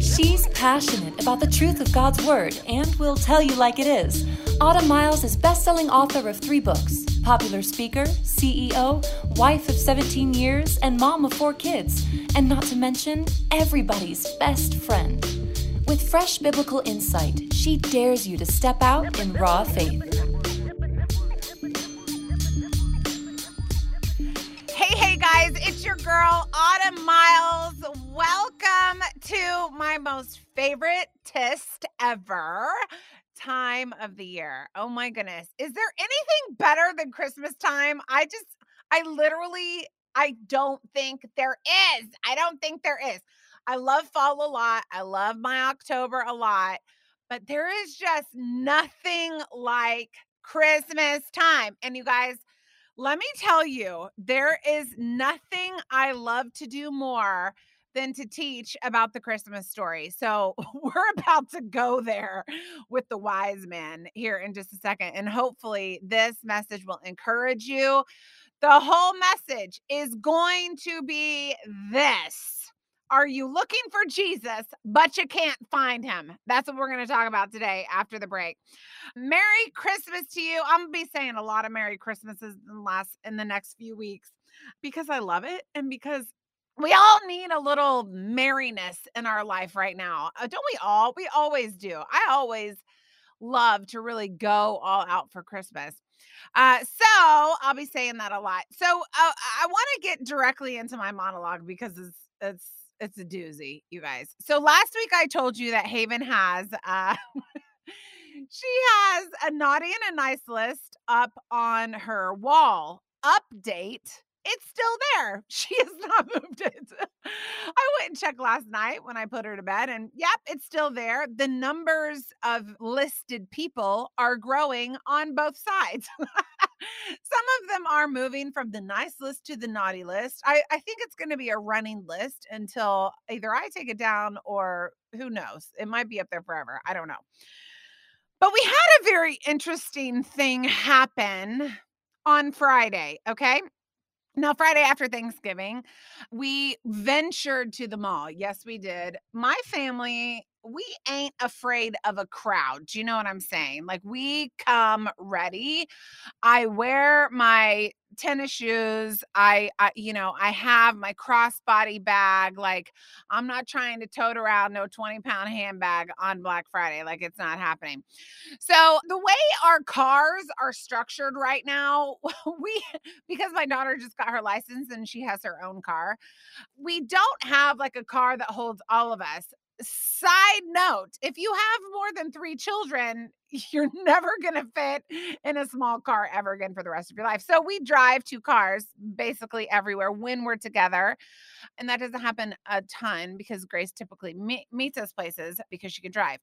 She's passionate about the truth of God's Word and will tell you like it is. Autumn Miles is best-selling author of three books, popular speaker, CEO, wife of 17 years, and mom of four kids, and not to mention everybody's best friend. With fresh biblical insight, she dares you to step out in raw faith. Hey, hey guys, it's your girl, Autumn Miles. Welcome to my most favorite test ever time of the year. Oh my goodness. Is there anything better than Christmas time? I just, I literally, I don't think there is. I don't think there is. I love fall a lot. I love my October a lot, but there is just nothing like Christmas time. And you guys, let me tell you, there is nothing I love to do more than to teach about the Christmas story. So we're about to go there with the wise men here in just a second. And hopefully, this message will encourage you. The whole message is going to be this. Are you looking for Jesus, but you can't find him? That's what we're going to talk about today after the break. Merry Christmas to you. I'm going to be saying a lot of Merry Christmases in the last in the next few weeks because I love it and because we all need a little merriness in our life right now. Uh, don't we all? We always do. I always love to really go all out for Christmas. Uh, so I'll be saying that a lot. So uh, I want to get directly into my monologue because it's it's it's a doozy, you guys. So last week I told you that Haven has uh she has a naughty and a nice list up on her wall. Update. It's still there. She has not moved it. I went and checked last night when I put her to bed, and yep, it's still there. The numbers of listed people are growing on both sides. Some of them are moving from the nice list to the naughty list. I, I think it's going to be a running list until either I take it down or who knows. It might be up there forever. I don't know. But we had a very interesting thing happen on Friday. Okay. Now, Friday after Thanksgiving, we ventured to the mall. Yes, we did. My family we ain't afraid of a crowd. Do you know what I'm saying? Like we come ready. I wear my tennis shoes. I, I you know, I have my crossbody bag. Like I'm not trying to tote around no 20 pound handbag on Black Friday. Like it's not happening. So the way our cars are structured right now, we because my daughter just got her license and she has her own car, we don't have like a car that holds all of us side note if you have more than three children you're never going to fit in a small car ever again for the rest of your life so we drive two cars basically everywhere when we're together and that doesn't happen a ton because grace typically me- meets us places because she can drive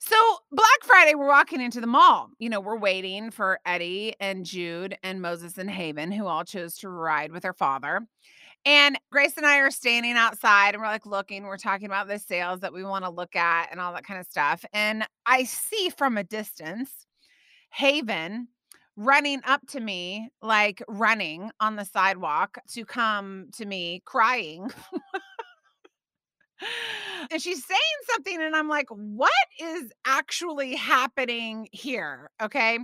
so Black Friday, we're walking into the mall. You know, we're waiting for Eddie and Jude and Moses and Haven, who all chose to ride with their father. And Grace and I are standing outside and we're like looking, we're talking about the sales that we want to look at and all that kind of stuff. And I see from a distance Haven running up to me, like running on the sidewalk to come to me crying. and she's saying something and i'm like what is actually happening here? Okay?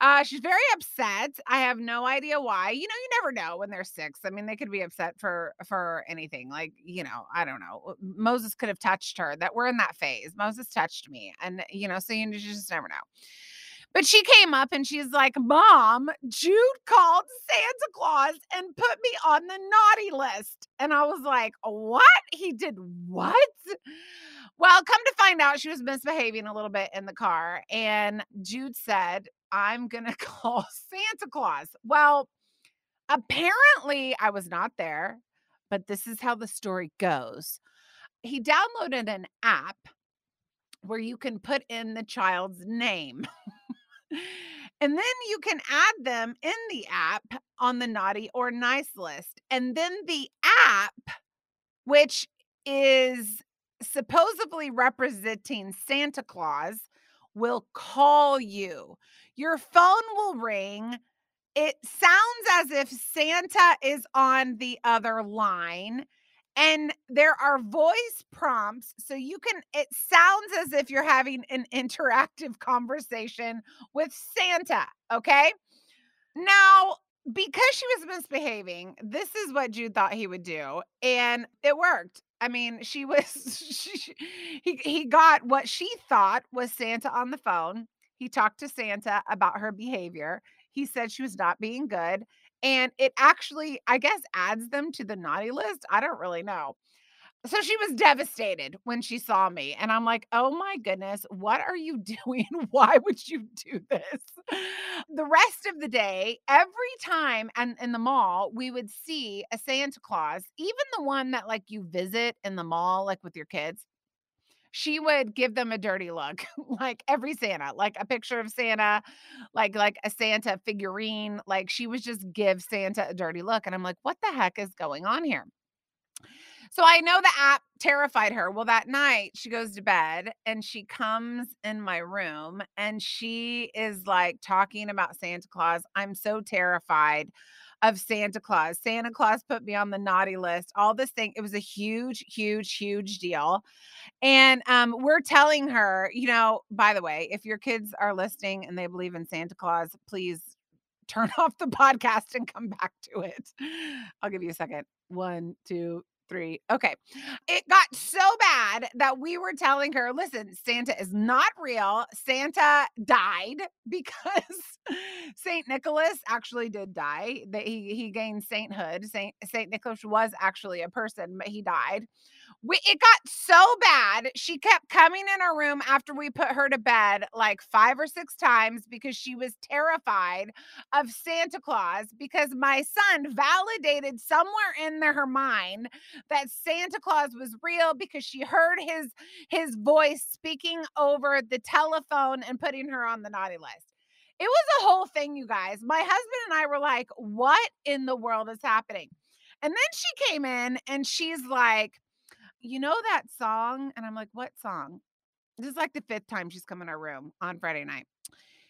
Uh she's very upset. I have no idea why. You know you never know when they're six. I mean they could be upset for for anything. Like you know i don't know. Moses could have touched her that we're in that phase. Moses touched me and you know so you just never know but she came up and she's like, Mom, Jude called Santa Claus and put me on the naughty list. And I was like, What? He did what? Well, come to find out, she was misbehaving a little bit in the car. And Jude said, I'm going to call Santa Claus. Well, apparently I was not there, but this is how the story goes. He downloaded an app where you can put in the child's name. And then you can add them in the app on the naughty or nice list. And then the app, which is supposedly representing Santa Claus, will call you. Your phone will ring. It sounds as if Santa is on the other line and there are voice prompts so you can it sounds as if you're having an interactive conversation with Santa, okay? Now, because she was misbehaving, this is what Jude thought he would do, and it worked. I mean, she was she, he he got what she thought was Santa on the phone. He talked to Santa about her behavior. He said she was not being good, and it actually, I guess, adds them to the naughty list. I don't really know. So she was devastated when she saw me. And I'm like, oh my goodness, what are you doing? Why would you do this? The rest of the day, every time and in the mall, we would see a Santa Claus, even the one that like you visit in the mall, like with your kids. She would give them a dirty look, like every Santa, like a picture of Santa, like like a Santa figurine. Like she was just give Santa a dirty look. And I'm like, what the heck is going on here? So I know the app terrified her. Well, that night she goes to bed and she comes in my room and she is like talking about Santa Claus. I'm so terrified of Santa Claus. Santa Claus put me on the naughty list. All this thing. It was a huge, huge, huge deal. And um, we're telling her, you know, by the way, if your kids are listening and they believe in Santa Claus, please turn off the podcast and come back to it. I'll give you a second. One, two, three. Okay. It got so bad that we were telling her, listen, Santa is not real. Santa died because Saint Nicholas actually did die. That he he gained sainthood. Saint Saint Nicholas was actually a person, but he died we it got so bad. She kept coming in our room after we put her to bed like five or six times because she was terrified of Santa Claus because my son validated somewhere in her mind that Santa Claus was real because she heard his his voice speaking over the telephone and putting her on the naughty list. It was a whole thing, you guys. My husband and I were like, what in the world is happening? And then she came in and she's like, you know that song? And I'm like, what song? This is like the fifth time she's come in our room on Friday night.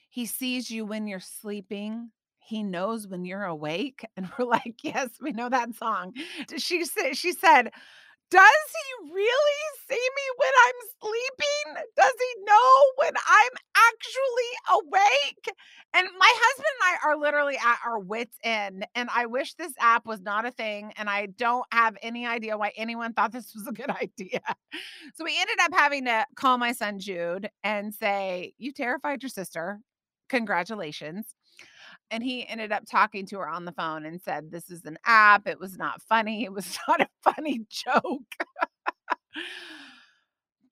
He sees you when you're sleeping. He knows when you're awake. And we're like, yes, we know that song. She said, she said, does he really see me when I'm sleeping? Does he know when I'm actually awake? And my husband and I are literally at our wits' end. And I wish this app was not a thing. And I don't have any idea why anyone thought this was a good idea. So we ended up having to call my son Jude and say, You terrified your sister. Congratulations and he ended up talking to her on the phone and said this is an app it was not funny it was not a funny joke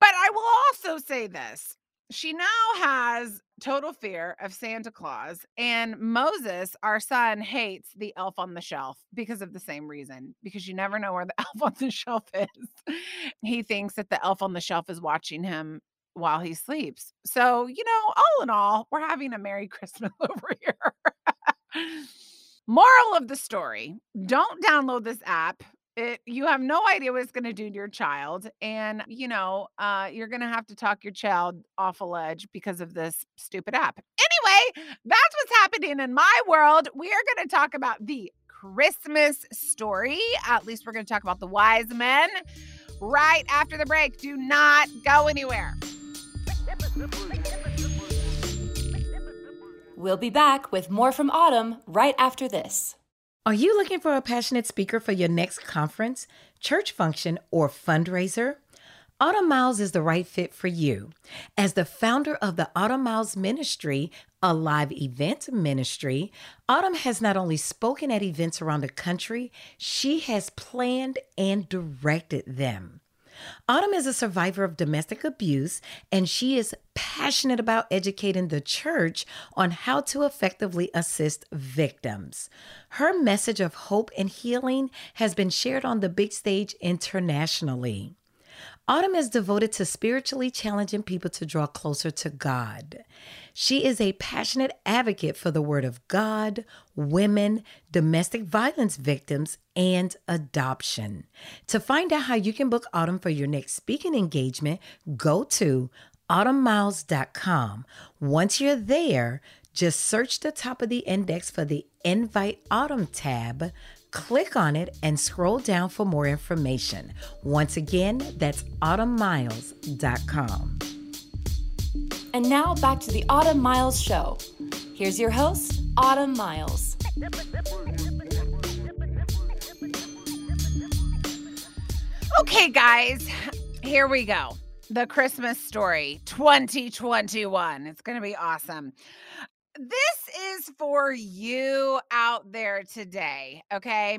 but i will also say this she now has total fear of Santa Claus. And Moses, our son, hates the elf on the shelf because of the same reason, because you never know where the elf on the shelf is. he thinks that the elf on the shelf is watching him while he sleeps. So, you know, all in all, we're having a Merry Christmas over here. Moral of the story don't download this app. It, you have no idea what it's going to do to your child. And, you know, uh, you're going to have to talk your child off a ledge because of this stupid app. Anyway, that's what's happening in my world. We are going to talk about the Christmas story. At least we're going to talk about the wise men right after the break. Do not go anywhere. We'll be back with more from Autumn right after this. Are you looking for a passionate speaker for your next conference, church function, or fundraiser? Autumn Miles is the right fit for you. As the founder of the Autumn Miles Ministry, a live event ministry, Autumn has not only spoken at events around the country, she has planned and directed them. Autumn is a survivor of domestic abuse, and she is passionate about educating the church on how to effectively assist victims. Her message of hope and healing has been shared on the big stage internationally. Autumn is devoted to spiritually challenging people to draw closer to God. She is a passionate advocate for the Word of God, women, domestic violence victims, and adoption. To find out how you can book Autumn for your next speaking engagement, go to autumnmiles.com. Once you're there, just search the top of the index for the Invite Autumn tab Click on it and scroll down for more information. Once again, that's autumnmiles.com. And now back to the Autumn Miles Show. Here's your host, Autumn Miles. Okay, guys, here we go. The Christmas story 2021. It's going to be awesome. This is for you out there today, okay?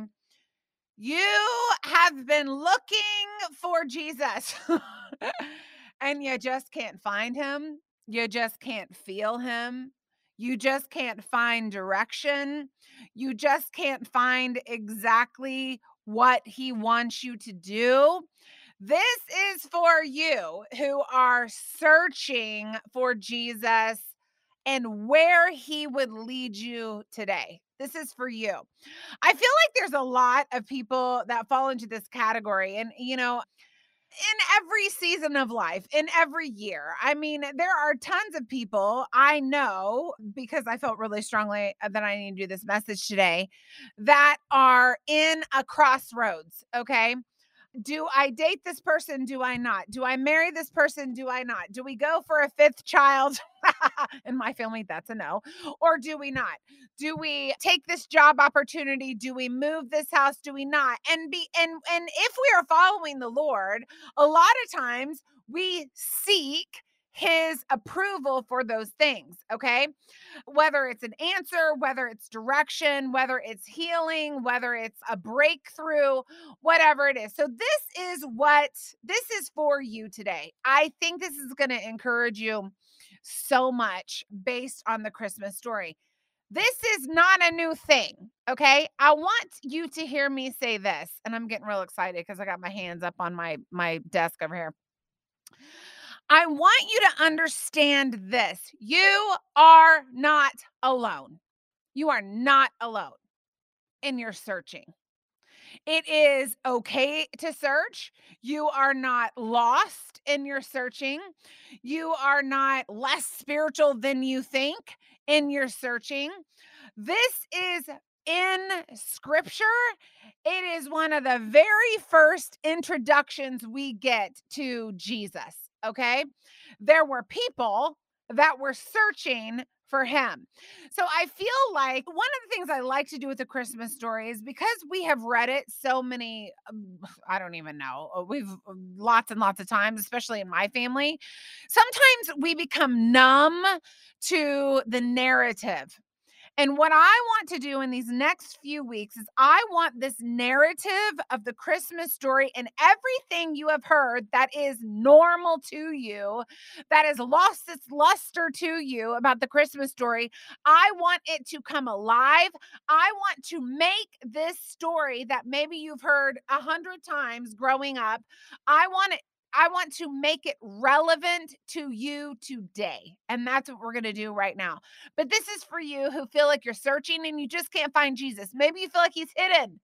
You have been looking for Jesus and you just can't find him. You just can't feel him. You just can't find direction. You just can't find exactly what he wants you to do. This is for you who are searching for Jesus and where he would lead you today. This is for you. I feel like there's a lot of people that fall into this category. And, you know, in every season of life, in every year. I mean, there are tons of people I know because I felt really strongly that I need to do this message today that are in a crossroads. Okay do I date this person? Do I not? Do I marry this person? Do I not? Do we go for a fifth child? In my family, that's a no. Or do we not? Do we take this job opportunity? Do we move this house? Do we not? And be and and if we are following the Lord, a lot of times we seek his approval for those things. Okay. Whether it's an answer, whether it's direction, whether it's healing, whether it's a breakthrough, whatever it is. So, this is what this is for you today. I think this is going to encourage you so much based on the Christmas story. This is not a new thing. Okay. I want you to hear me say this, and I'm getting real excited because I got my hands up on my my desk over here. I want you to understand this. You are not alone. You are not alone in your searching. It is okay to search. You are not lost in your searching. You are not less spiritual than you think in your searching. This is in scripture. It is one of the very first introductions we get to Jesus. Okay. There were people that were searching for him. So I feel like one of the things I like to do with the Christmas story is because we have read it so many, um, I don't even know, uh, we've uh, lots and lots of times, especially in my family. Sometimes we become numb to the narrative and what I want to do in these next few weeks is I want this narrative of the Christmas story and everything you have heard that is normal to you, that has lost its luster to you about the Christmas story. I want it to come alive. I want to make this story that maybe you've heard a hundred times growing up. I want it I want to make it relevant to you today. And that's what we're going to do right now. But this is for you who feel like you're searching and you just can't find Jesus. Maybe you feel like he's hidden.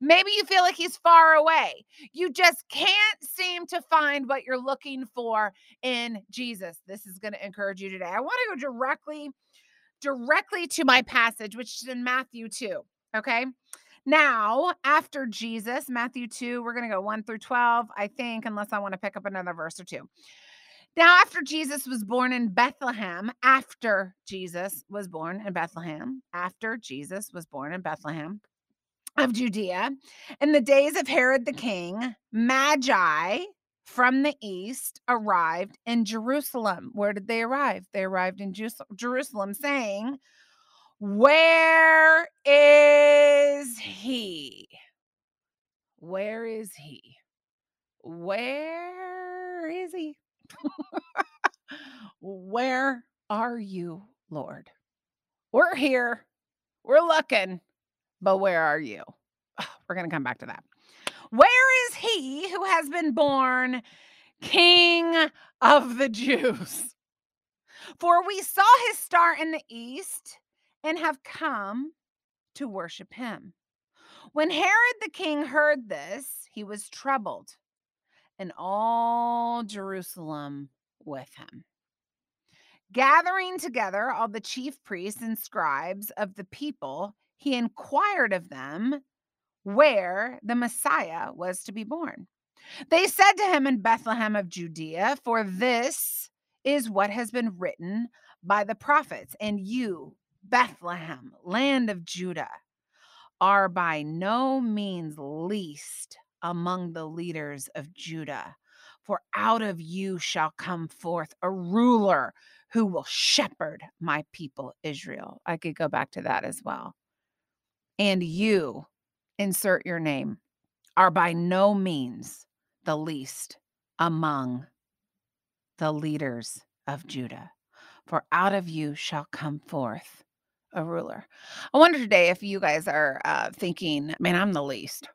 Maybe you feel like he's far away. You just can't seem to find what you're looking for in Jesus. This is going to encourage you today. I want to go directly directly to my passage which is in Matthew 2, okay? Now, after Jesus, Matthew 2, we're going to go 1 through 12, I think, unless I want to pick up another verse or two. Now, after Jesus was born in Bethlehem, after Jesus was born in Bethlehem, after Jesus was born in Bethlehem of Judea, in the days of Herod the king, Magi from the east arrived in Jerusalem. Where did they arrive? They arrived in Jerusalem saying, where is he? Where is he? Where is he? Where are you, Lord? We're here. We're looking, but where are you? We're going to come back to that. Where is he who has been born King of the Jews? For we saw his star in the east and have come to worship him. When Herod the king heard this, he was troubled, and all Jerusalem with him. Gathering together all the chief priests and scribes of the people, he inquired of them where the Messiah was to be born. They said to him in Bethlehem of Judea, For this is what has been written by the prophets, and you, Bethlehem, land of Judah, are by no means least among the leaders of Judah. For out of you shall come forth a ruler who will shepherd my people Israel. I could go back to that as well. And you, insert your name, are by no means the least among the leaders of Judah. For out of you shall come forth a ruler. I wonder today if you guys are uh, thinking, man, I'm the least.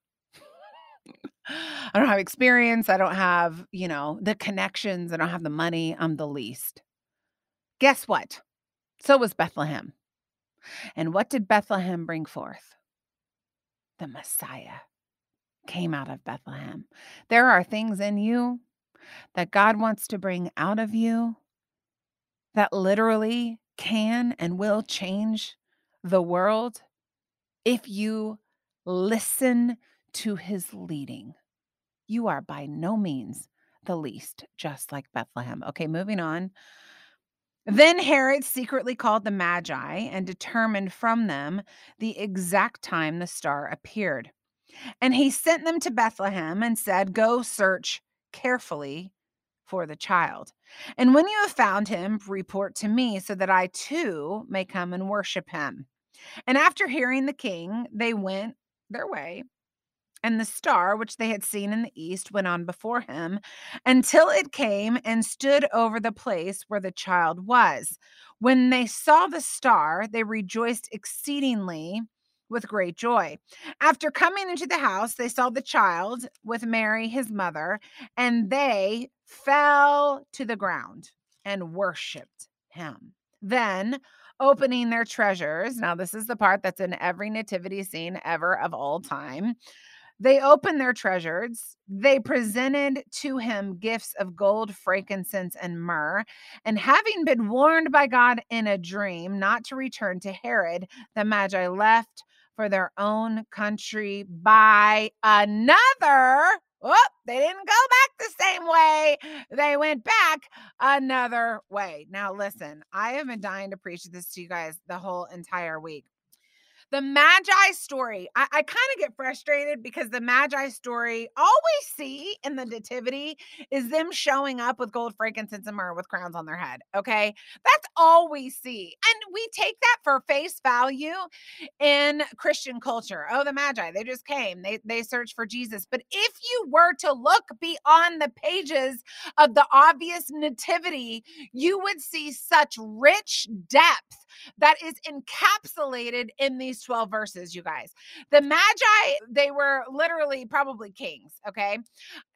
I don't have experience. I don't have, you know, the connections. I don't have the money. I'm the least. Guess what? So was Bethlehem. And what did Bethlehem bring forth? The Messiah came out of Bethlehem. There are things in you that God wants to bring out of you that literally can and will change the world if you listen to his leading. You are by no means the least, just like Bethlehem. Okay, moving on. Then Herod secretly called the Magi and determined from them the exact time the star appeared. And he sent them to Bethlehem and said, Go search carefully for the child. And when you have found him, report to me so that I too may come and worship him. And after hearing the king, they went their way. And the star, which they had seen in the east, went on before him until it came and stood over the place where the child was. When they saw the star, they rejoiced exceedingly with great joy. After coming into the house, they saw the child with Mary, his mother, and they fell to the ground and worshiped him. Then, opening their treasures, now this is the part that's in every nativity scene ever of all time. They opened their treasures. They presented to him gifts of gold, frankincense, and myrrh. And having been warned by God in a dream not to return to Herod, the Magi left for their own country by another. Oh, they didn't go back the same way. They went back another way. Now, listen, I have been dying to preach this to you guys the whole entire week. The Magi story, I, I kind of get frustrated because the Magi story, all we see in the Nativity is them showing up with gold, frankincense, and myrrh with crowns on their head. Okay. That's all we see. And we take that for face value in Christian culture. Oh, the Magi, they just came, they, they searched for Jesus. But if you were to look beyond the pages of the obvious Nativity, you would see such rich depth that is encapsulated in these 12 verses, you guys. The Magi, they were literally probably kings, okay?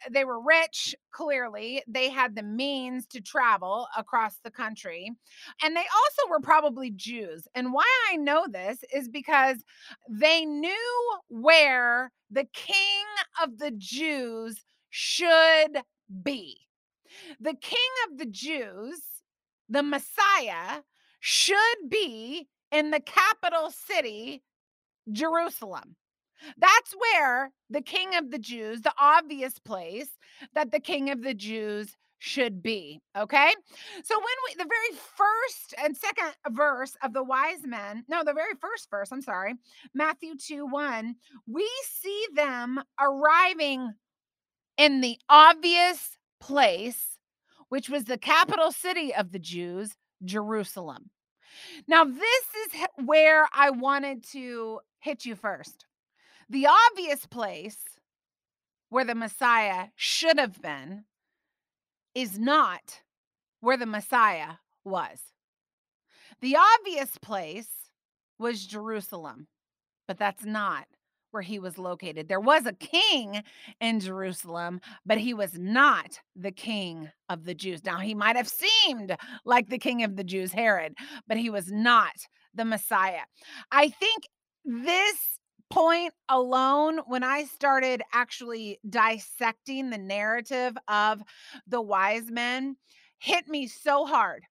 They were rich, clearly. They had the means to travel across the country. And they also were probably Jews. And why I know this is because they knew where the king of the Jews should be. The king of the Jews, the Messiah, should be in the capital city, Jerusalem. That's where the king of the Jews, the obvious place that the king of the Jews should be. Okay. So when we, the very first and second verse of the wise men, no, the very first verse, I'm sorry, Matthew 2 1, we see them arriving in the obvious place, which was the capital city of the Jews, Jerusalem. Now, this is where I wanted to hit you first. The obvious place where the Messiah should have been is not where the Messiah was. The obvious place was Jerusalem, but that's not where he was located. There was a king in Jerusalem, but he was not the king of the Jews. Now, he might have seemed like the king of the Jews, Herod, but he was not the Messiah. I think this point alone, when I started actually dissecting the narrative of the wise men, hit me so hard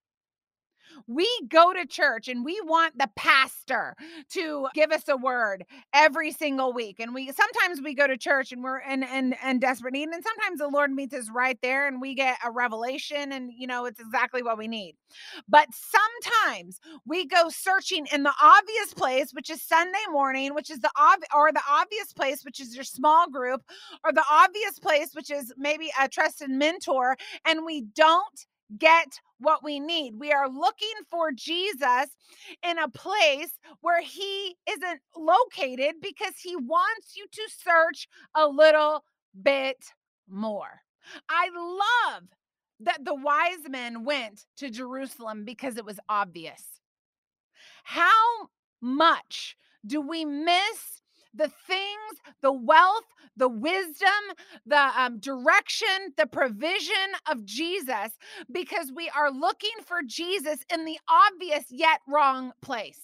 we go to church and we want the pastor to give us a word every single week. And we sometimes we go to church and we're in and and desperate need. And sometimes the Lord meets us right there and we get a revelation and you know it's exactly what we need. But sometimes we go searching in the obvious place, which is Sunday morning, which is the ob or the obvious place, which is your small group, or the obvious place, which is maybe a trusted mentor, and we don't get what we need. We are looking for Jesus in a place where he isn't located because he wants you to search a little bit more. I love that the wise men went to Jerusalem because it was obvious. How much do we miss the things, the wealth, the wisdom, the um, direction, the provision of Jesus because we are looking for Jesus in the obvious yet wrong place.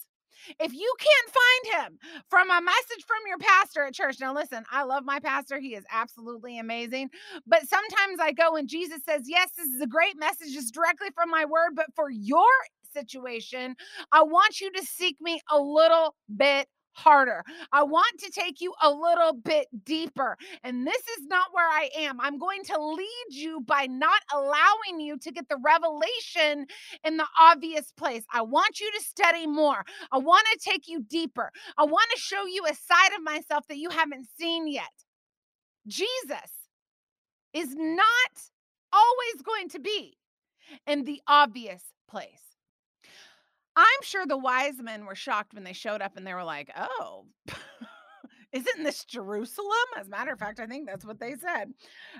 If you can't find him from a message from your pastor at church, now listen, I love my pastor. He is absolutely amazing. But sometimes I go and Jesus says, Yes, this is a great message, just directly from my word. But for your situation, I want you to seek me a little bit harder. I want to take you a little bit deeper. And this is not where I am. I'm going to lead you by not allowing you to get the revelation in the obvious place. I want you to study more. I want to take you deeper. I want to show you a side of myself that you haven't seen yet. Jesus is not always going to be in the obvious place. I'm sure the wise men were shocked when they showed up and they were like, oh, isn't this Jerusalem? As a matter of fact, I think that's what they said.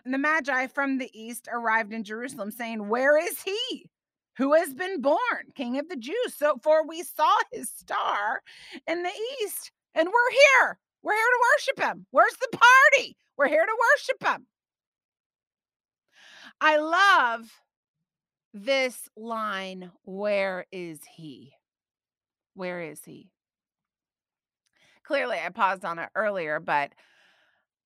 And the Magi from the east arrived in Jerusalem saying, Where is he? Who has been born, King of the Jews? So, for we saw his star in the east, and we're here. We're here to worship him. Where's the party? We're here to worship him. I love this line, Where is he? Where is he? Clearly, I paused on it earlier, but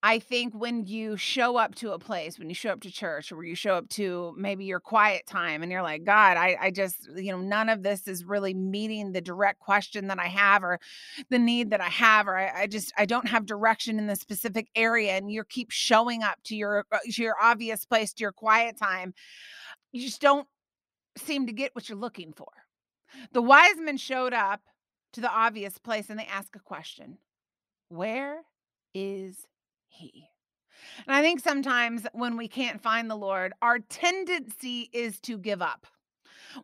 I think when you show up to a place, when you show up to church, or you show up to maybe your quiet time, and you're like, God, I, I just, you know, none of this is really meeting the direct question that I have, or the need that I have, or I, I just, I don't have direction in the specific area, and you keep showing up to your, uh, to your obvious place, to your quiet time. You just don't seem to get what you're looking for. The wise men showed up to the obvious place and they ask a question Where is he? And I think sometimes when we can't find the Lord, our tendency is to give up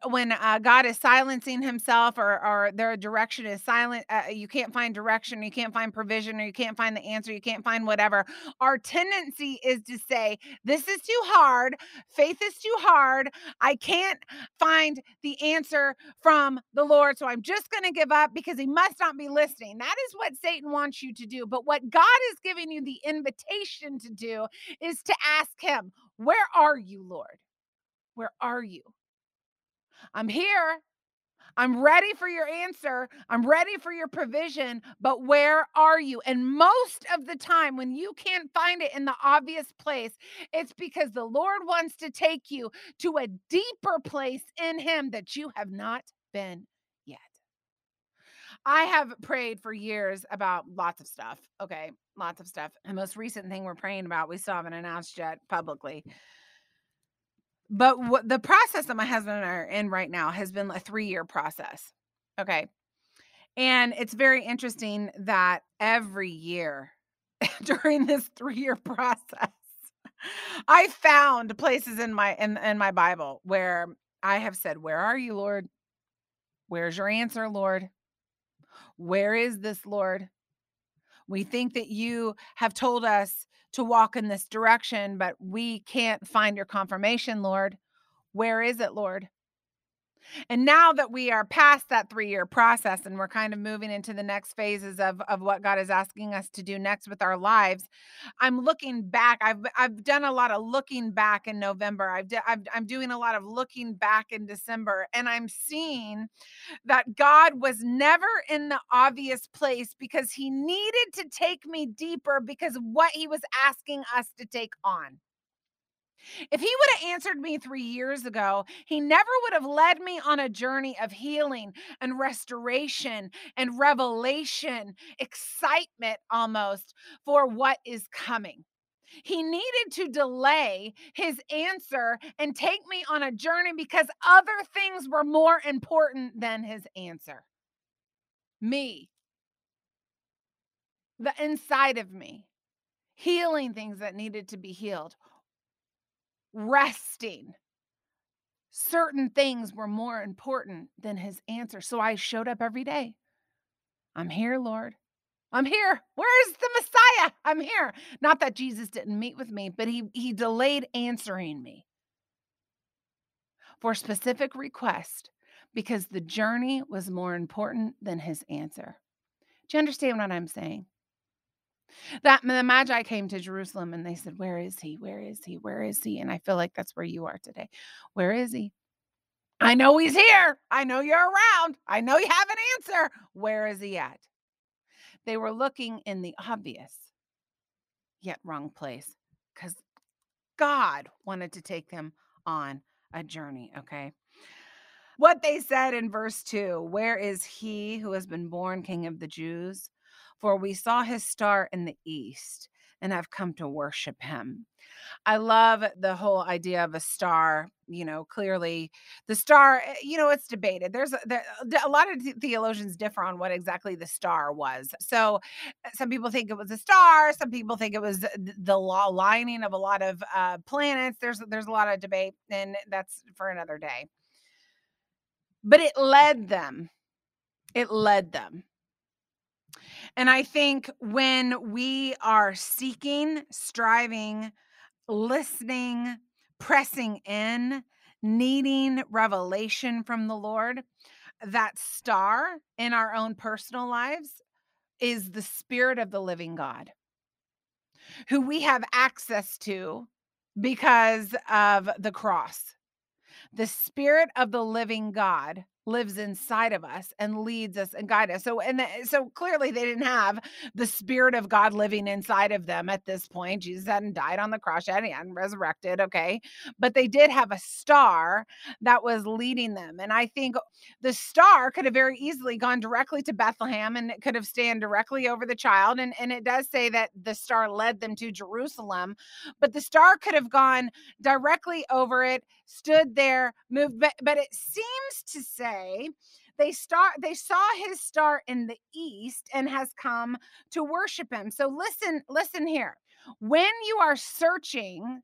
when uh, God is silencing himself or, or their direction is silent, uh, you can't find direction, you can't find provision, or you can't find the answer, you can't find whatever. Our tendency is to say, This is too hard. Faith is too hard. I can't find the answer from the Lord. So I'm just going to give up because he must not be listening. That is what Satan wants you to do. But what God is giving you the invitation to do is to ask him, Where are you, Lord? Where are you? I'm here. I'm ready for your answer. I'm ready for your provision, but where are you? And most of the time, when you can't find it in the obvious place, it's because the Lord wants to take you to a deeper place in Him that you have not been yet. I have prayed for years about lots of stuff. Okay, lots of stuff. The most recent thing we're praying about, we still haven't announced yet publicly, but what the process that my husband and I are in right now has been a three year process. Okay. And it's very interesting that every year during this three year process, I found places in my in, in my Bible where I have said, Where are you, Lord? Where's your answer, Lord? Where is this, Lord? We think that you have told us to walk in this direction, but we can't find your confirmation, Lord. Where is it, Lord? And now that we are past that three year process and we're kind of moving into the next phases of, of what God is asking us to do next with our lives, I'm looking back. I've I've done a lot of looking back in November. I've, i I'm doing a lot of looking back in December, and I'm seeing that God was never in the obvious place because He needed to take me deeper because what He was asking us to take on. If he would have answered me three years ago, he never would have led me on a journey of healing and restoration and revelation, excitement almost for what is coming. He needed to delay his answer and take me on a journey because other things were more important than his answer. Me, the inside of me, healing things that needed to be healed, resting. Certain things were more important than his answer. So I showed up every day. I'm here, Lord. I'm here. Where's the Messiah? I'm here. Not that Jesus didn't meet with me, but he he delayed answering me for specific request because the journey was more important than his answer. Do you understand what I'm saying? That the Magi came to Jerusalem and they said, Where is he? Where is he? Where is he? And I feel like that's where you are today. Where is he? I know he's here. I know you're around. I know you have an answer. Where is he at? They were looking in the obvious, yet wrong place because God wanted to take them on a journey. Okay. What they said in verse 2 Where is he who has been born king of the Jews? For we saw his star in the east and have come to worship him. I love the whole idea of a star. You know, clearly the star, eh, you know, it's debated. There's a, there, a lot of theologians differ on what exactly the star was. So eh, some people think it was a star. Some people think it was the lining of a lot of uh, planets. There's, there's a lot of debate and that's for another day. But it led them. It led them and I think when we are seeking, striving, listening, pressing in, needing revelation from the Lord, that star in our own personal lives is the Spirit of the living God, who we have access to because of the cross. The Spirit of the living God lives inside of us and leads us and guide us. So and the, so clearly they didn't have the spirit of God living inside of them at this point. Jesus hadn't died on the cross yet, he hadn't resurrected, okay? But they did have a star that was leading them. And I think the star could have very easily gone directly to Bethlehem and it could have stand directly over the child and and it does say that the star led them to Jerusalem, but the star could have gone directly over it, stood there, moved but, but it seems to say say they start they saw his star in the east and has come to worship him. So listen listen here. When you are searching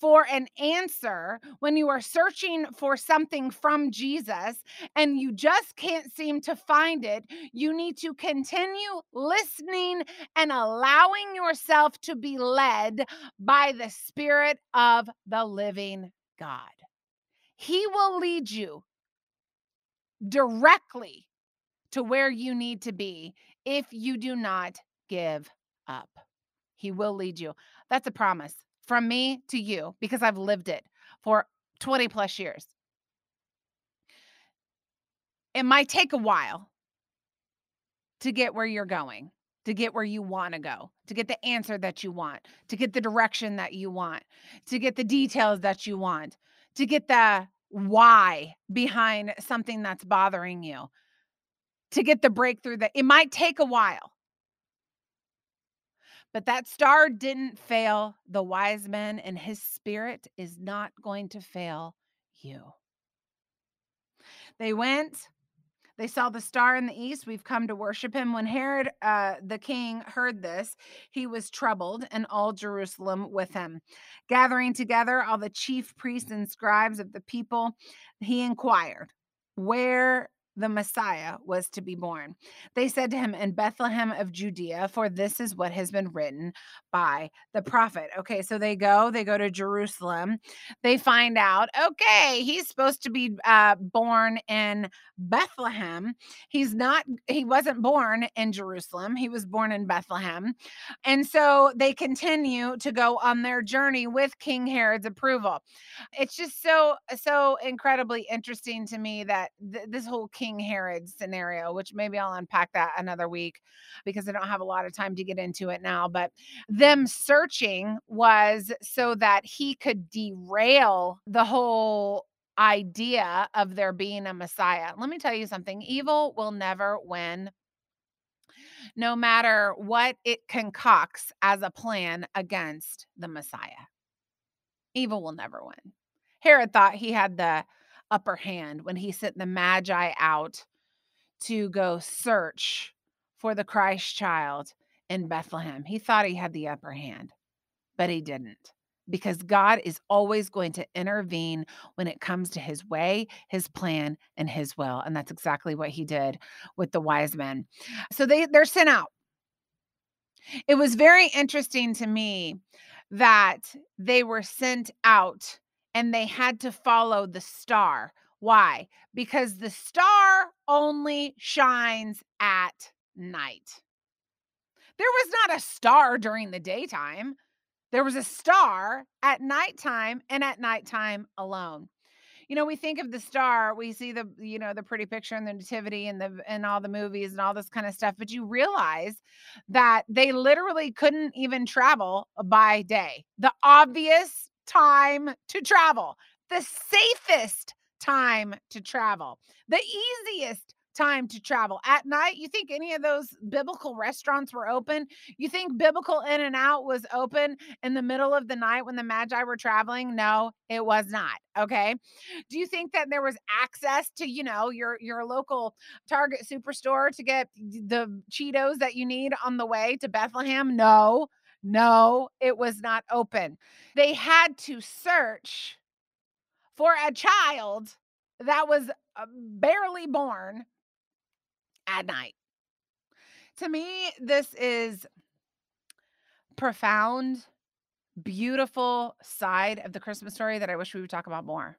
for an answer when you are searching for something from Jesus and you just can't seem to find it, you need to continue listening and allowing yourself to be led by the Spirit of the living God. He will lead you directly to where you need to be if you do not give up. He will lead you. That's a promise from me to you because I've lived it for 20 plus years. It might take a while to get where you're going, to get where you want to go, to get the answer that you want, to get the direction that you want, to get the details that you want, to get the why behind something that's bothering you to get the breakthrough that it might take a while. But that star didn't fail the wise men, and his spirit is not going to fail you. They went they saw the star in the east. We've come to worship him. When Herod uh, the king heard this, he was troubled, and all Jerusalem with him. Gathering together all the chief priests and scribes of the people, he inquired, Where the Messiah was to be born. They said to him, In Bethlehem of Judea, for this is what has been written by the prophet. Okay, so they go, they go to Jerusalem. They find out, okay, he's supposed to be uh, born in Bethlehem. He's not, he wasn't born in Jerusalem, he was born in Bethlehem. And so they continue to go on their journey with King Herod's approval. It's just so, so incredibly interesting to me that th- this whole King Herod scenario, which maybe I'll unpack that another week because I don't have a lot of time to get into it now. But them searching was so that he could derail the whole idea of there being a Messiah. Let me tell you something evil will never win no matter what it concocts as a plan against the Messiah. Evil will never win. Herod thought he had the upper hand when he sent the Magi out to go search for the Christ child in Bethlehem. He thought he had the upper hand, but he didn't because God is always going to intervene when it comes to his way, his plan, and his will. And that's exactly what he did with the wise men. So they, they're sent out. It was very interesting to me that they were sent out and they had to follow the star. Why? Because the star only shines at night. There was not a star during the daytime. There was a star at nighttime and at nighttime alone. You know, we think of the star, we see the, you know, the pretty picture in the nativity and the and all the movies and all this kind of stuff, but you realize that they literally couldn't even travel by day. The obvious time to travel, the safest time to travel, the easiest time to travel. At night, you think any of those biblical restaurants were open? You think biblical In-N-Out was open in the middle of the night when the Magi were traveling? No, it was not. Okay. Do you think that there was access to, you know, your your local Target superstore to get the Cheetos that you need on the way to Bethlehem? No. No, it was not open. They had to search for a child that was uh, barely born at night. To me, this is profound, beautiful side of the Christmas story that I wish we would talk about more.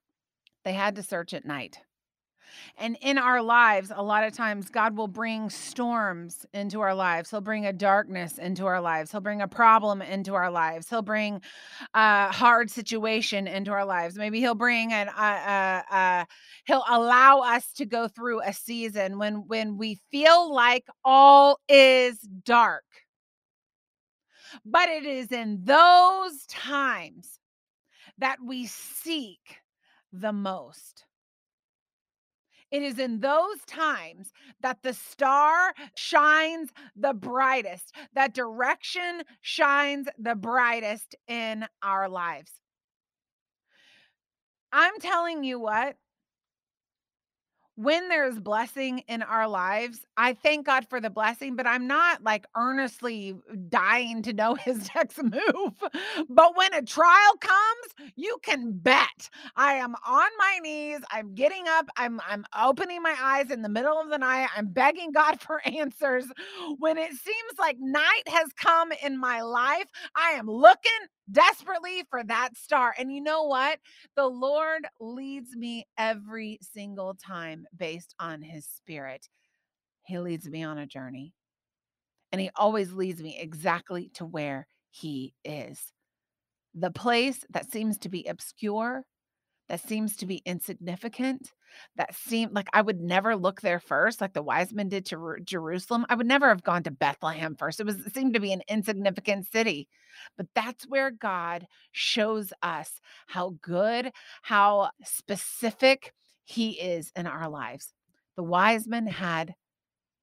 They had to search at night. And in our lives, a lot of times, God will bring storms into our lives. He'll bring a darkness into our lives. He'll bring a problem into our lives. He'll bring a hard situation into our lives. Maybe He'll bring an, uh, uh, uh, He'll allow us to go through a season when, when we feel like all is dark. But it is in those times that we seek the most. It is in those times that the star shines the brightest, that direction shines the brightest in our lives. I'm telling you what, when there's blessing in our lives, I thank God for the blessing, but I'm not like earnestly dying to know his next move. But when a trial comes, you can bet I am on my knees, I'm getting up, I'm I'm opening my eyes in the middle of the night, I'm begging God for answers. When it seems like night has come in my life, I am looking desperately for that star. And you know what? The Lord leads me every single time based on his spirit. He leads me on a journey. And he always leads me exactly to where he is. The place that seems to be obscure, that seems to be insignificant, that seemed like I would never look there first, like the wise men did to Jerusalem. I would never have gone to Bethlehem first. It was it seemed to be an insignificant city. But that's where God shows us how good, how specific he is in our lives. The wise men had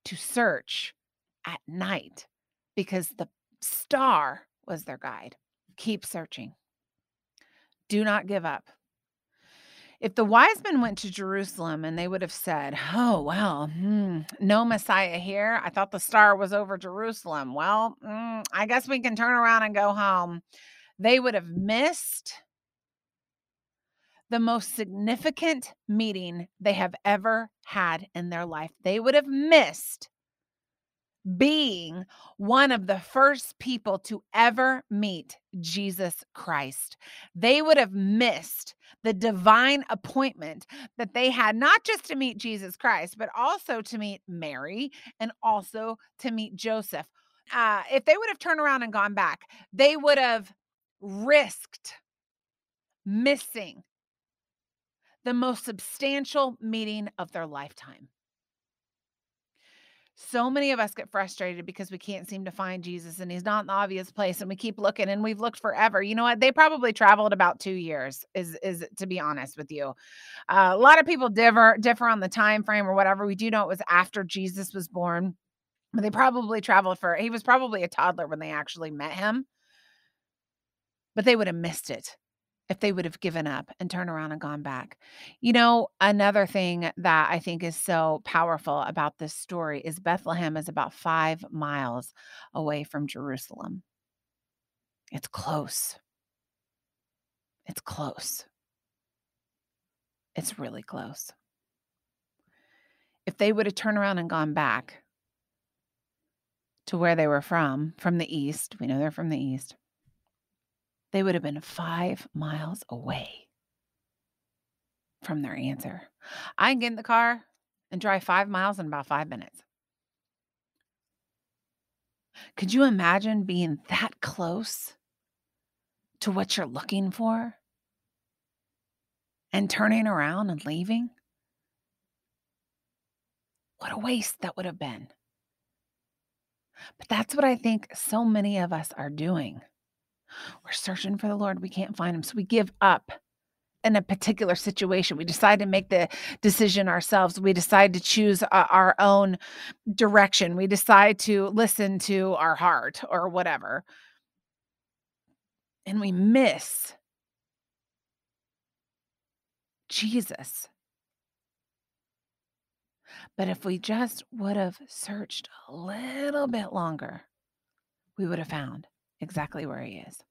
to search at night because the star was their guide. Keep searching. Do not give up. If the wise men went to Jerusalem and they would have said, Oh, well, hmm, no Messiah here. I thought the star was over Jerusalem. Well, mm, I guess we can turn around and go home. They would have missed the most significant meeting they have ever had in their life. They would have missed being one of the first people to ever meet Jesus Christ. They would have missed the divine appointment that they had, not just to meet Jesus Christ, but also to meet Mary and also to meet Joseph. Uh, if they would have turned around and gone back, they would have risked missing the most substantial meeting of their lifetime. So many of us get frustrated because we can't seem to find Jesus and he's not in the obvious place and we keep looking and we've looked forever. You know what? They probably traveled about 2 years is is to be honest with you. Uh, a lot of people differ differ on the time frame or whatever. We do know it was after Jesus was born. But they probably traveled for he was probably a toddler when they actually met him. But they would have missed it if they would have given up and turned around and gone back. You know, another thing that I think is so powerful about this story is Bethlehem is about five miles away from Jerusalem. It's close. It's close. It's really close. If they would have turned around and gone back to where they were from, from the east, we know they're from the east, they would have been five miles away from their answer. I can get in the car and drive five miles in about five minutes. Could you imagine being that close to what you're looking for and turning around and leaving? What a waste that would have been. But that's what I think so many of us are doing. We're searching for the Lord. We can't find him. So we give up in a particular situation. We decide to make the decision ourselves. We decide to choose our own direction. We decide to listen to our heart or whatever. And we miss Jesus. But if we just would have searched a little bit longer, we would have found exactly where he is.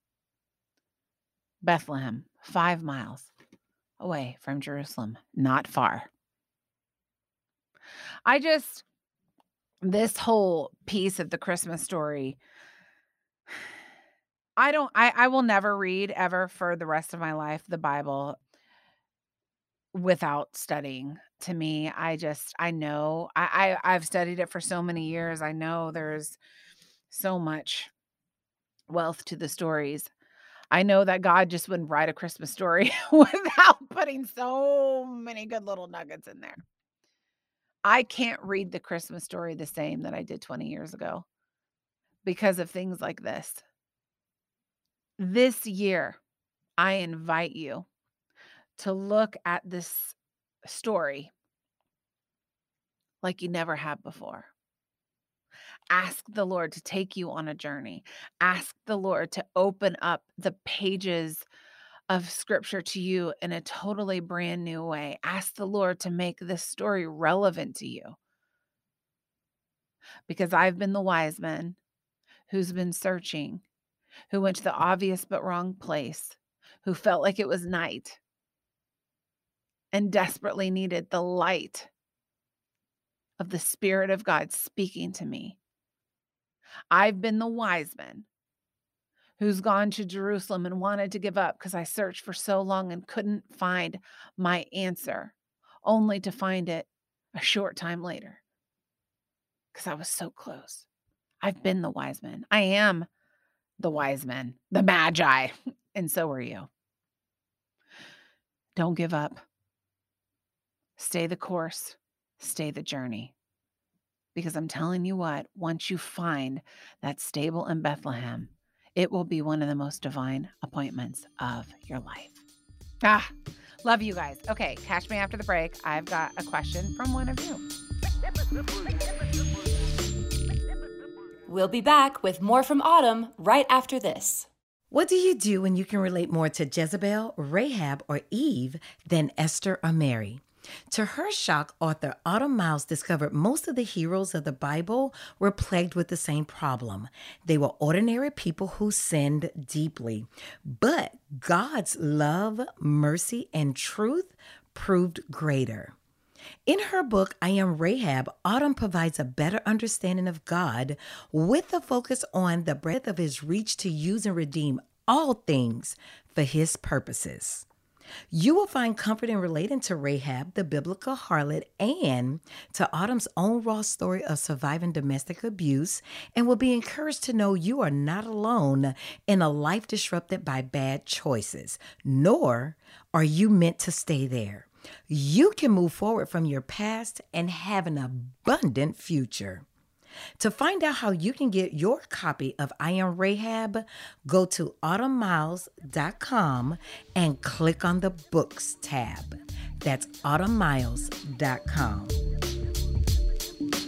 Bethlehem, five miles away from Jerusalem, not far. I just, this whole piece of the Christmas story, I don't, I, I will never read ever for the rest of my life the Bible without studying to me i just i know I, I i've studied it for so many years i know there's so much wealth to the stories. I know that God just wouldn't write a Christmas story without putting so many good little nuggets in there. I can't read the Christmas story the same that I did 20 years ago because of things like this. This year, I invite you to look at this story like you never have before. Ask the Lord to take you on a journey. Ask the Lord to open up the pages of scripture to you in a totally brand new way. Ask the Lord to make this story relevant to you. Because I've been the wise man who's been searching, who went to the obvious but wrong place, who felt like it was night and desperately needed the light of the Spirit of God speaking to me I've been the wise man who's gone to Jerusalem and wanted to give up because I searched for so long and couldn't find my answer, only to find it a short time later because I was so close. I've been the wise man. I am the wise men, the magi, and so are you. Don't give up. Stay the course, stay the journey. Because I'm telling you what, once you find that stable in Bethlehem, it will be one of the most divine appointments of your life. Ah, love you guys. Okay, catch me after the break. I've got a question from one of you. We'll be back with more from Autumn right after this. What do you do when you can relate more to Jezebel, Rahab, or Eve than Esther or Mary? To her shock, author Autumn Miles discovered most of the heroes of the Bible were plagued with the same problem. They were ordinary people who sinned deeply, but God's love, mercy, and truth proved greater. In her book, I Am Rahab, Autumn provides a better understanding of God with a focus on the breadth of his reach to use and redeem all things for his purposes. You will find comfort in relating to Rahab, the biblical harlot, and to Autumn's own raw story of surviving domestic abuse, and will be encouraged to know you are not alone in a life disrupted by bad choices, nor are you meant to stay there. You can move forward from your past and have an abundant future. To find out how you can get your copy of I Am Rahab, go to autumnmiles.com and click on the books tab. That's autumnmiles.com.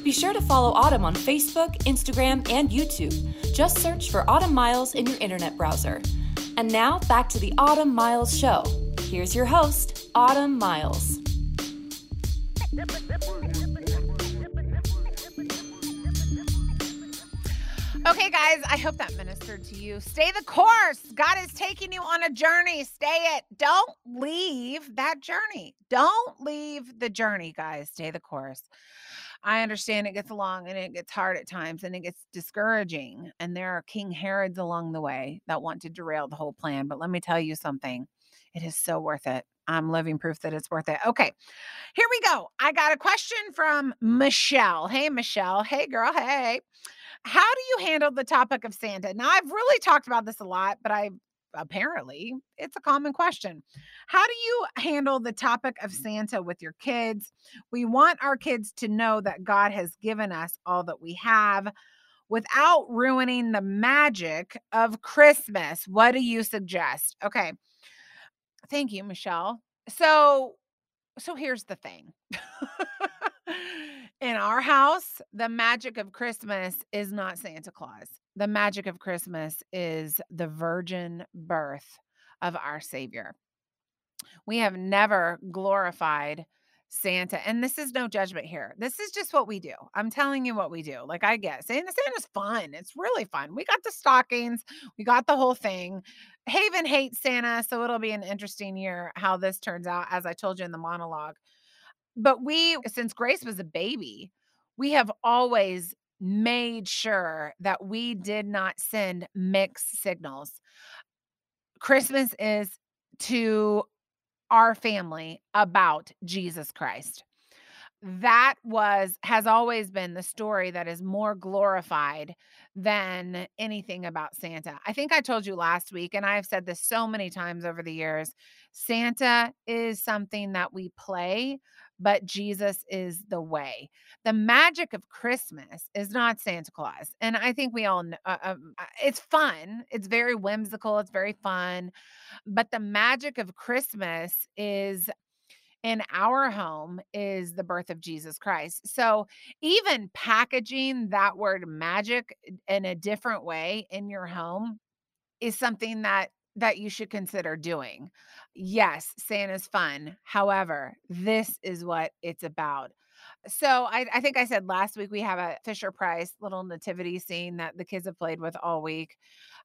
Be sure to follow Autumn on Facebook, Instagram, and YouTube. Just search for Autumn Miles in your internet browser. And now back to the Autumn Miles Show. Here's your host, Autumn Miles. Okay, guys, I hope that ministered to you. Stay the course. God is taking you on a journey. Stay it. Don't leave that journey. Don't leave the journey, guys. Stay the course. I understand it gets long and it gets hard at times and it gets discouraging. And there are King Herods along the way that want to derail the whole plan. But let me tell you something it is so worth it. I'm living proof that it's worth it. Okay, here we go. I got a question from Michelle. Hey, Michelle. Hey, girl. Hey. How do you handle the topic of Santa? Now, I've really talked about this a lot, but I apparently it's a common question. How do you handle the topic of mm-hmm. Santa with your kids? We want our kids to know that God has given us all that we have without ruining the magic of Christmas. What do you suggest? Okay. Thank you, Michelle. So so here's the thing. In our house, the magic of Christmas is not Santa Claus. The magic of Christmas is the virgin birth of our Savior. We have never glorified Santa, and this is no judgment here. This is just what we do. I'm telling you what we do. Like I get Santa, Santa's fun. It's really fun. We got the stockings, we got the whole thing. Haven hates Santa, so it'll be an interesting year how this turns out, as I told you in the monologue. But we, since Grace was a baby, we have always made sure that we did not send mixed signals. Christmas is to our family about Jesus Christ. That was, has always been the story that is more glorified than anything about Santa. I think I told you last week, and I've said this so many times over the years Santa is something that we play, but Jesus is the way. The magic of Christmas is not Santa Claus. And I think we all know uh, um, uh, it's fun. It's very whimsical. It's very fun. But the magic of Christmas is in our home is the birth of Jesus Christ. So even packaging that word magic in a different way in your home is something that that you should consider doing. Yes, Santa's fun. However, this is what it's about. So I, I think I said last week we have a Fisher Price little nativity scene that the kids have played with all week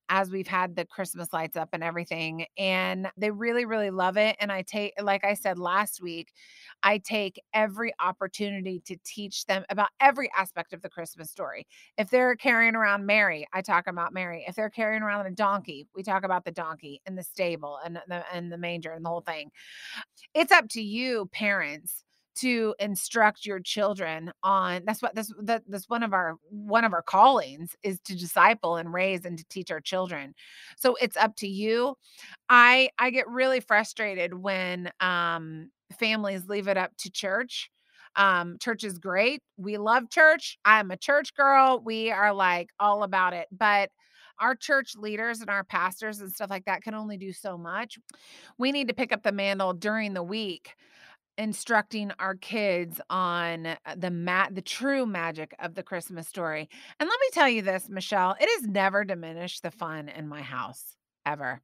as we've had the Christmas lights up and everything. And they really, really love it. And I take, like I said last week, I take every opportunity to teach them about every aspect of the Christmas story. If they're carrying around Mary, I talk about Mary. If they're carrying around a donkey, we talk about the donkey and the stable and the and the manger and the whole thing. It's up to you, parents, to instruct your children on that's what that's that, that's one of our one of our callings is to disciple and raise and to teach our children. So it's up to you. I i get really frustrated when um families leave it up to church. Um church is great. We love church. I'm a church girl. We are like all about it. But our church leaders and our pastors and stuff like that can only do so much. We need to pick up the mantle during the week instructing our kids on uh, the mat the true magic of the Christmas story. And let me tell you this, Michelle, it has never diminished the fun in my house ever.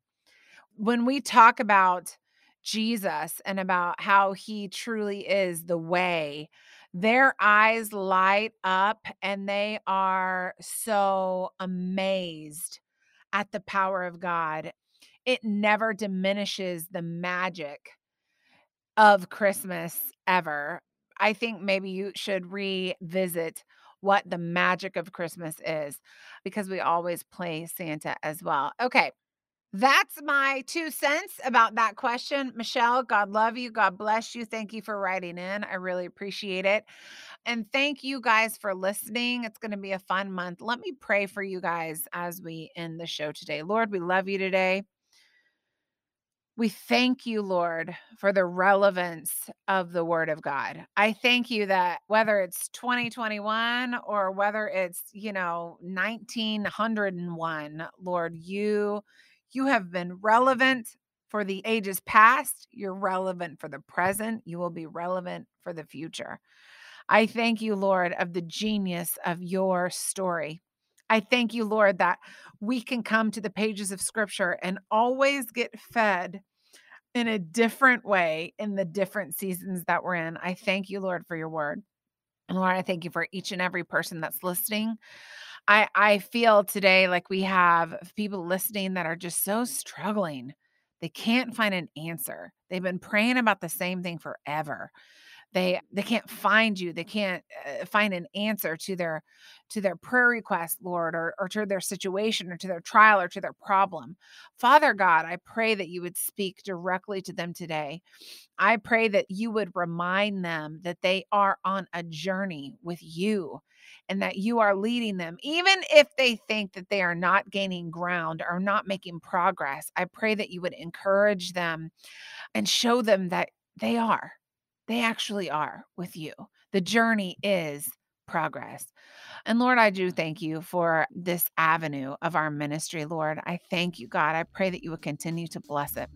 When we talk about Jesus and about how he truly is the way, their eyes light up and they are so amazed at the power of God. It never diminishes the magic of Christmas ever. I think maybe you should revisit what the magic of Christmas is because we always play Santa as well. Okay. That's my two cents about that question. Michelle, God love you. God bless you. Thank you for writing in. I really appreciate it. And thank you guys for listening. It's going to be a fun month. Let me pray for you guys as we end the show today. Lord, we love you today. We thank you, Lord, for the relevance of the word of God. I thank you that whether it's 2021 or whether it's, you know, 1901, Lord, you you have been relevant for the ages past, you're relevant for the present, you will be relevant for the future. I thank you, Lord, of the genius of your story. I thank you, Lord, that we can come to the pages of scripture and always get fed in a different way in the different seasons that we're in. I thank you, Lord, for your word. And Lord, I thank you for each and every person that's listening. I I feel today like we have people listening that are just so struggling. They can't find an answer. They've been praying about the same thing forever they they can't find you they can't uh, find an answer to their to their prayer request lord or, or to their situation or to their trial or to their problem. Father god i pray that you would speak directly to them today. I pray that you would remind them that they are on a journey with you and that you are leading them even if they think that they are not gaining ground or not making progress. I pray that you would encourage them and show them that they are they actually are with you. The journey is progress. And Lord, I do thank you for this avenue of our ministry, Lord. I thank you, God. I pray that you would continue to bless it.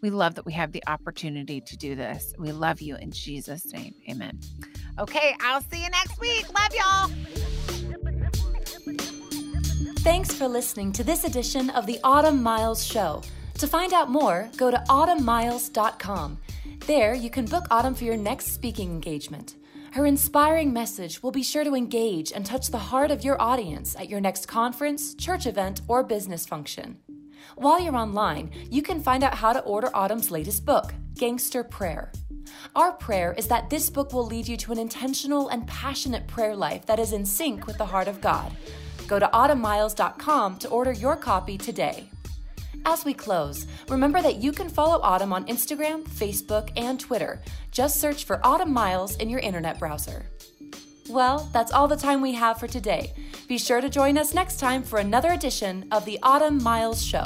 We love that we have the opportunity to do this. We love you in Jesus' name. Amen. Okay, I'll see you next week. Love y'all. Thanks for listening to this edition of the Autumn Miles Show. To find out more, go to autumnmiles.com there, you can book Autumn for your next speaking engagement. Her inspiring message will be sure to engage and touch the heart of your audience at your next conference, church event, or business function. While you're online, you can find out how to order Autumn's latest book, Gangster Prayer. Our prayer is that this book will lead you to an intentional and passionate prayer life that is in sync with the heart of God. Go to autumnmiles.com to order your copy today. As we close, remember that you can follow Autumn on Instagram, Facebook, and Twitter. Just search for Autumn Miles in your internet browser. Well, that's all the time we have for today. Be sure to join us next time for another edition of the Autumn Miles Show.